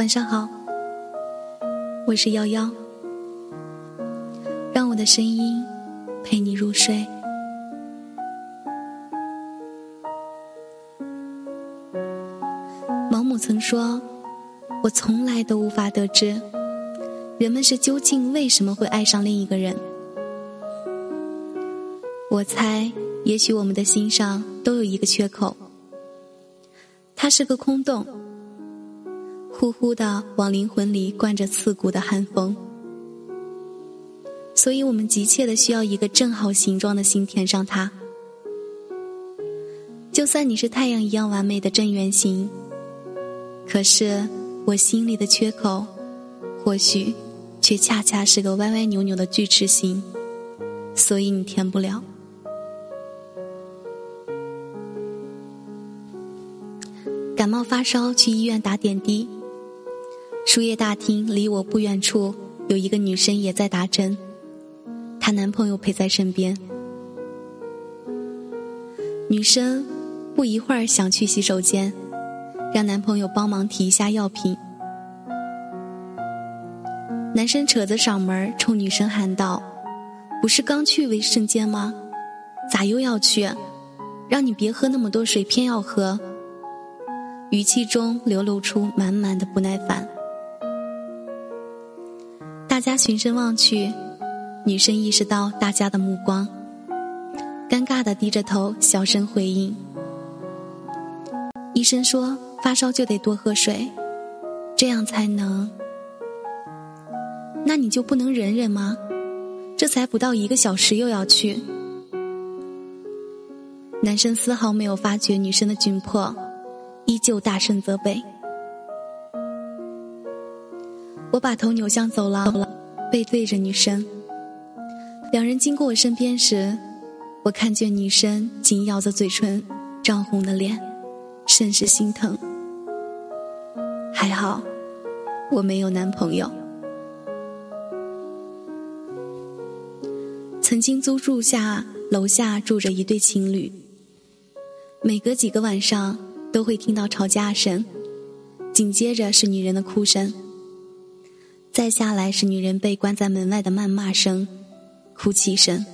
晚上好，我是幺幺，让我的声音陪你入睡。毛姆曾说：“我从来都无法得知，人们是究竟为什么会爱上另一个人。”我猜，也许我们的心上都有一个缺口，它是个空洞，呼呼的往灵魂里灌着刺骨的寒风，所以我们急切的需要一个正好形状的心填上它。就算你是太阳一样完美的正圆形，可是我心里的缺口，或许却恰恰是个歪歪扭扭的锯齿形，所以你填不了。感冒发烧，去医院打点滴。输液大厅离我不远处有一个女生也在打针，她男朋友陪在身边。女生不一会儿想去洗手间，让男朋友帮忙提一下药品。男生扯着嗓门冲女生喊道：“不是刚去卫生间吗？咋又要去？让你别喝那么多水，偏要喝。”语气中流露出满满的不耐烦。大家循声望去，女生意识到大家的目光，尴尬的低着头，小声回应：“医生说发烧就得多喝水，这样才能……那你就不能忍忍吗？这才不到一个小时又要去。”男生丝毫没有发觉女生的窘迫。依旧大声责备。我把头扭向走廊，背对着女生。两人经过我身边时，我看见女生紧咬着嘴唇，涨红的脸，甚是心疼。还好，我没有男朋友。曾经租住下楼下住着一对情侣，每隔几个晚上。都会听到吵架声，紧接着是女人的哭声，再下来是女人被关在门外的谩骂声、哭泣声，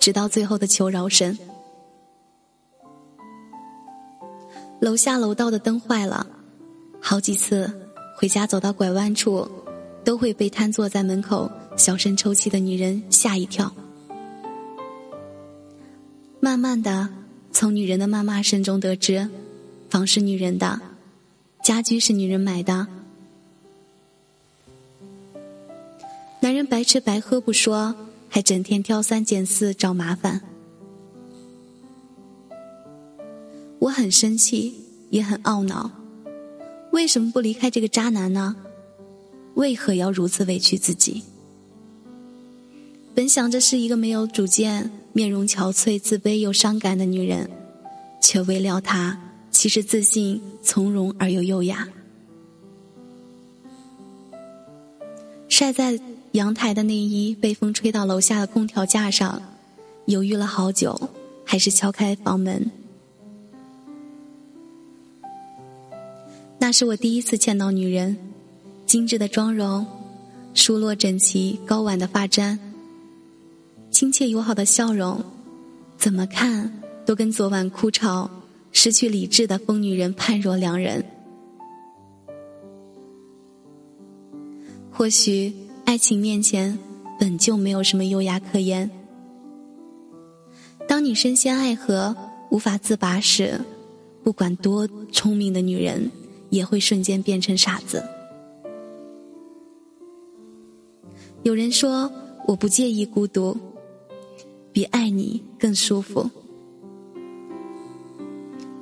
直到最后的求饶声。楼下楼道的灯坏了，好几次回家走到拐弯处，都会被瘫坐在门口小声抽泣的女人吓一跳。慢慢的，从女人的谩骂声中得知。房是女人的，家居是女人买的。男人白吃白喝不说，还整天挑三拣四找麻烦。我很生气，也很懊恼，为什么不离开这个渣男呢？为何要如此委屈自己？本想着是一个没有主见、面容憔悴、自卑又伤感的女人，却未料她。其实自信、从容而又优雅。晒在阳台的内衣被风吹到楼下的空调架上，犹豫了好久，还是敲开房门。那是我第一次见到女人，精致的妆容，梳落整齐、高挽的发簪，亲切友好的笑容，怎么看都跟昨晚哭吵。失去理智的疯女人判若两人。或许爱情面前本就没有什么优雅可言。当你深陷爱河无法自拔时，不管多聪明的女人也会瞬间变成傻子。有人说我不介意孤独，比爱你更舒服。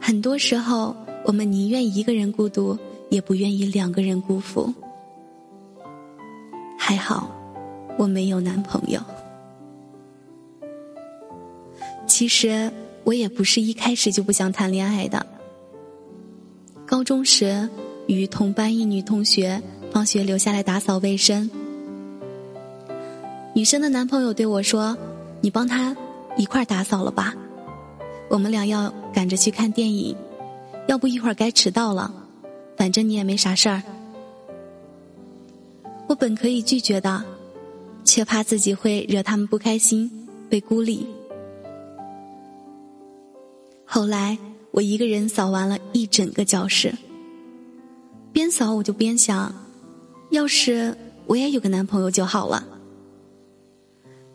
很多时候，我们宁愿一个人孤独，也不愿意两个人辜负。还好，我没有男朋友。其实，我也不是一开始就不想谈恋爱的。高中时，与同班一女同学放学留下来打扫卫生，女生的男朋友对我说：“你帮他一块打扫了吧。”我们俩要赶着去看电影，要不一会儿该迟到了。反正你也没啥事儿，我本可以拒绝的，却怕自己会惹他们不开心，被孤立。后来，我一个人扫完了一整个教室，边扫我就边想，要是我也有个男朋友就好了。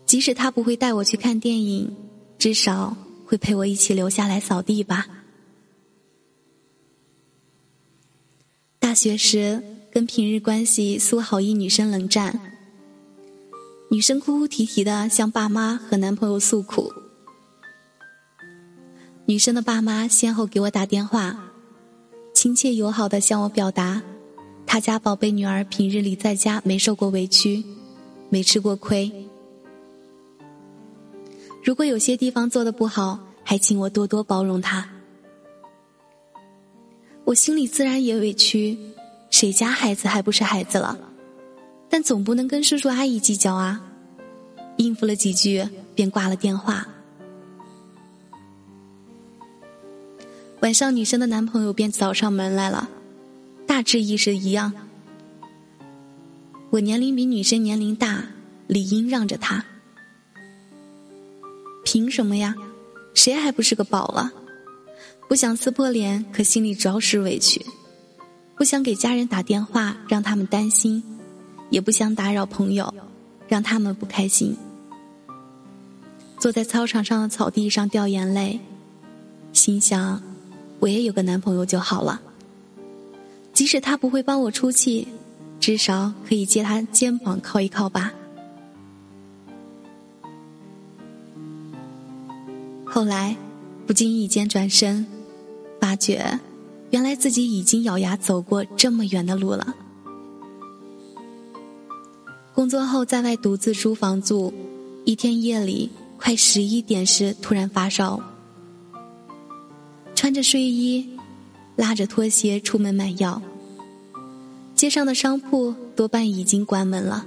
即使他不会带我去看电影，至少会陪我一起留下来扫地吧。大学时，跟平日关系苏好一女生冷战，女生哭哭啼啼的向爸妈和男朋友诉苦。女生的爸妈先后给我打电话，亲切友好的向我表达，他家宝贝女儿平日里在家没受过委屈，没吃过亏。如果有些地方做的不好，还请我多多包容她。我心里自然也委屈，谁家孩子还不是孩子了？但总不能跟叔叔阿姨计较啊！应付了几句，便挂了电话。晚上，女生的男朋友便找上门来了，大致意思一样。我年龄比女生年龄大，理应让着她。凭什么呀？谁还不是个宝了？不想撕破脸，可心里着实委屈；不想给家人打电话让他们担心，也不想打扰朋友，让他们不开心。坐在操场上的草地上掉眼泪，心想：我也有个男朋友就好了。即使他不会帮我出气，至少可以借他肩膀靠一靠吧。后来，不经意间转身，发觉，原来自己已经咬牙走过这么远的路了。工作后在外独自租房住，一天夜里快十一点时突然发烧，穿着睡衣，拉着拖鞋出门买药。街上的商铺多半已经关门了，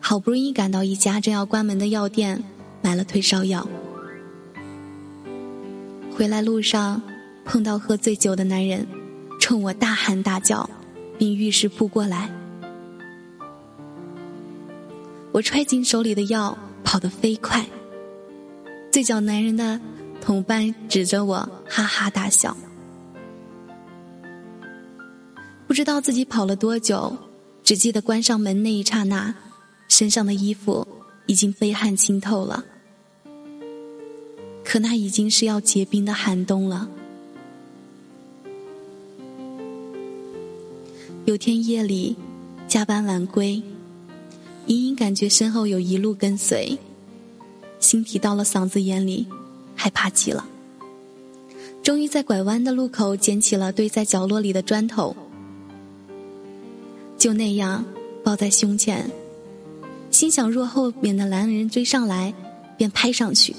好不容易赶到一家正要关门的药店，买了退烧药。回来路上，碰到喝醉酒的男人，冲我大喊大叫，并欲势扑过来。我揣紧手里的药，跑得飞快。醉酒男人的同伴指着我，哈哈大笑。不知道自己跑了多久，只记得关上门那一刹那，身上的衣服已经被汗浸透了。可那已经是要结冰的寒冬了。有天夜里，加班晚归，隐隐感觉身后有一路跟随，心提到了嗓子眼里，害怕极了。终于在拐弯的路口捡起了堆在角落里的砖头，就那样抱在胸前，心想若后面的男人追上来，便拍上去。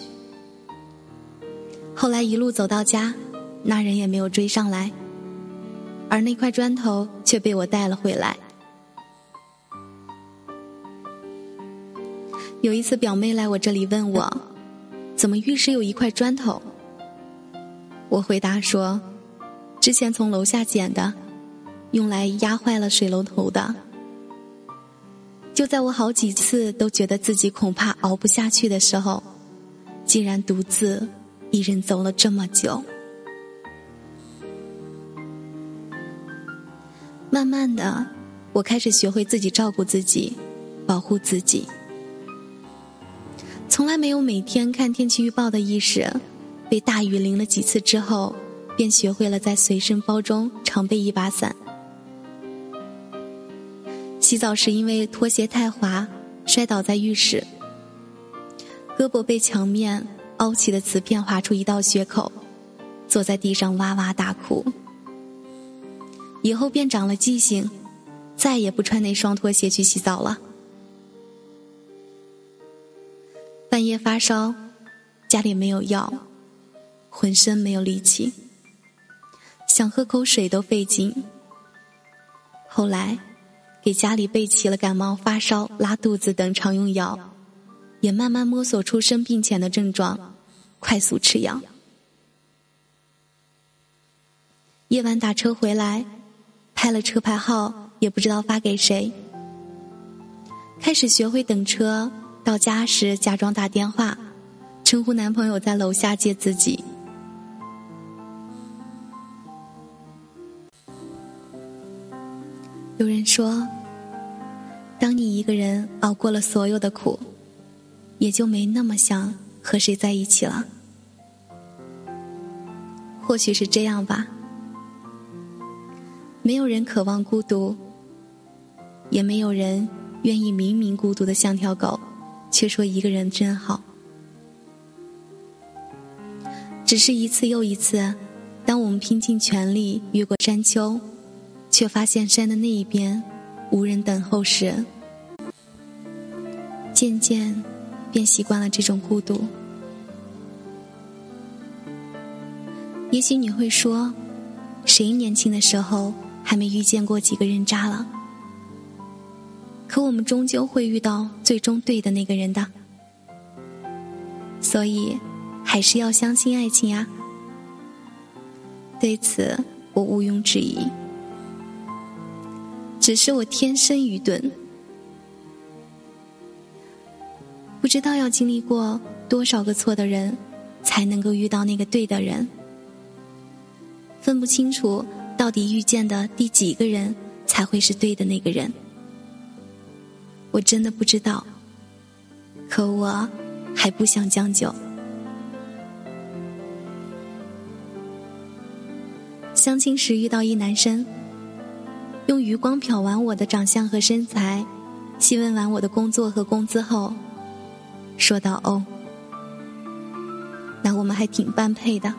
后来一路走到家，那人也没有追上来，而那块砖头却被我带了回来。有一次表妹来我这里问我，怎么浴室有一块砖头？我回答说，之前从楼下捡的，用来压坏了水龙头的。就在我好几次都觉得自己恐怕熬不下去的时候，竟然独自。一人走了这么久，慢慢的，我开始学会自己照顾自己，保护自己。从来没有每天看天气预报的意识，被大雨淋了几次之后，便学会了在随身包中常备一把伞。洗澡时因为拖鞋太滑，摔倒在浴室，胳膊被墙面。凹起的瓷片划出一道血口，坐在地上哇哇大哭。以后便长了记性，再也不穿那双拖鞋去洗澡了。半夜发烧，家里没有药，浑身没有力气，想喝口水都费劲。后来，给家里备齐了感冒、发烧、拉肚子等常用药。也慢慢摸索出生病前的症状，快速吃药。夜晚打车回来，拍了车牌号，也不知道发给谁，开始学会等车，到家时假装打电话，称呼男朋友在楼下接自己。有人说，当你一个人熬过了所有的苦，也就没那么想和谁在一起了。或许是这样吧。没有人渴望孤独，也没有人愿意明明孤独的像条狗，却说一个人真好。只是一次又一次，当我们拼尽全力越过山丘。却发现山的那一边无人等候时，渐渐便习惯了这种孤独。也许你会说，谁年轻的时候还没遇见过几个人渣了？可我们终究会遇到最终对的那个人的，所以还是要相信爱情呀。对此，我毋庸置疑。只是我天生愚钝，不知道要经历过多少个错的人，才能够遇到那个对的人。分不清楚到底遇见的第几个人才会是对的那个人，我真的不知道。可我还不想将就。相亲时遇到一男生。用余光瞟完我的长相和身材，细问完我的工作和工资后，说道：“哦，那我们还挺般配的。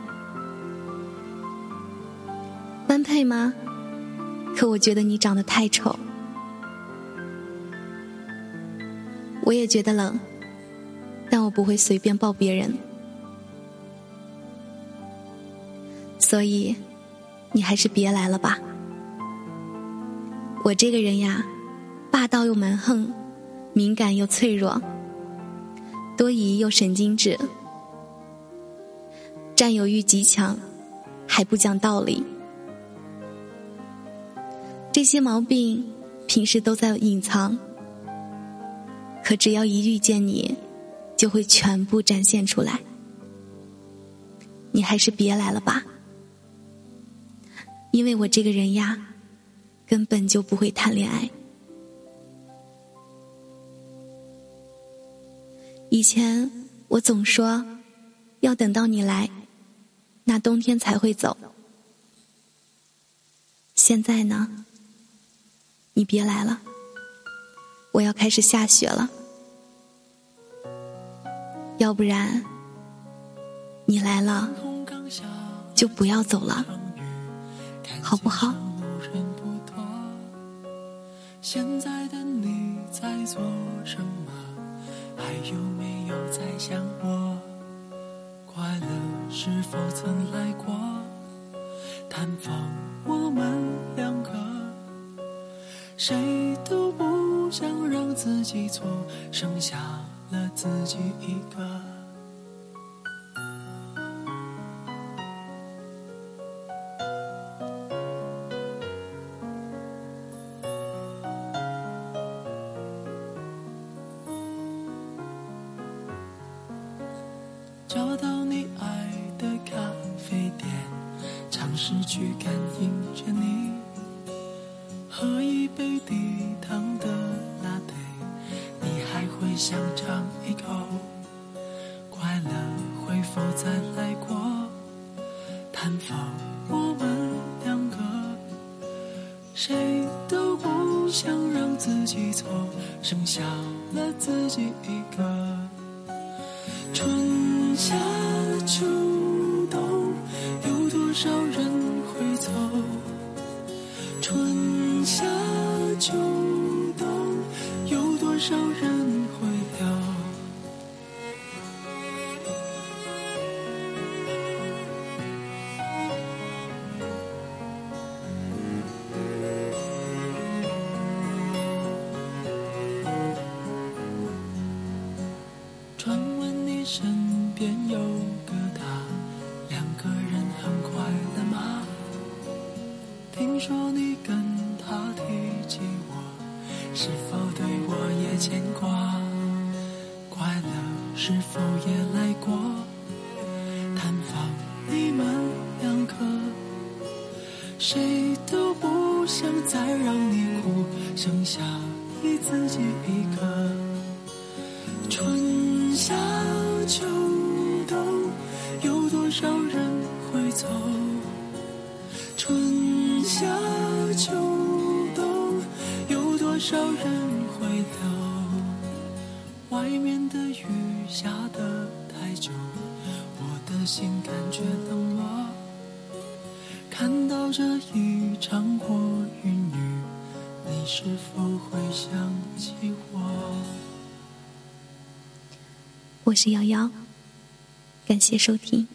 般配吗？可我觉得你长得太丑。我也觉得冷，但我不会随便抱别人。所以，你还是别来了吧。”我这个人呀，霸道又蛮横，敏感又脆弱，多疑又神经质，占有欲极强，还不讲道理。这些毛病平时都在隐藏，可只要一遇见你，就会全部展现出来。你还是别来了吧，因为我这个人呀。根本就不会谈恋爱。以前我总说要等到你来，那冬天才会走。现在呢，你别来了，我要开始下雪了。要不然，你来了就不要走了，好不好？现在的你在做什么？还有没有在想我？快乐是否曾来过？探访我们两个，谁都不想让自己错，剩下了自己一个。找到你爱的咖啡店，尝试去感应着你，杯低糖的拿铁，你还会想尝一口？快乐会否再来过？探访我们两个，谁都不想让自己错，剩下了自己一个。春夏秋冬，有多少人会走？春夏秋冬，有多少人听说你跟他提起我，是否对我也牵挂？快乐是否也来过？探访你们两个，谁都不想再让你哭，剩下你自己一个。多少人会留？外面的雨下得太久，我的心感觉冷了。看到这一场过云雨，你是否会想起我？我是瑶瑶，感谢收听，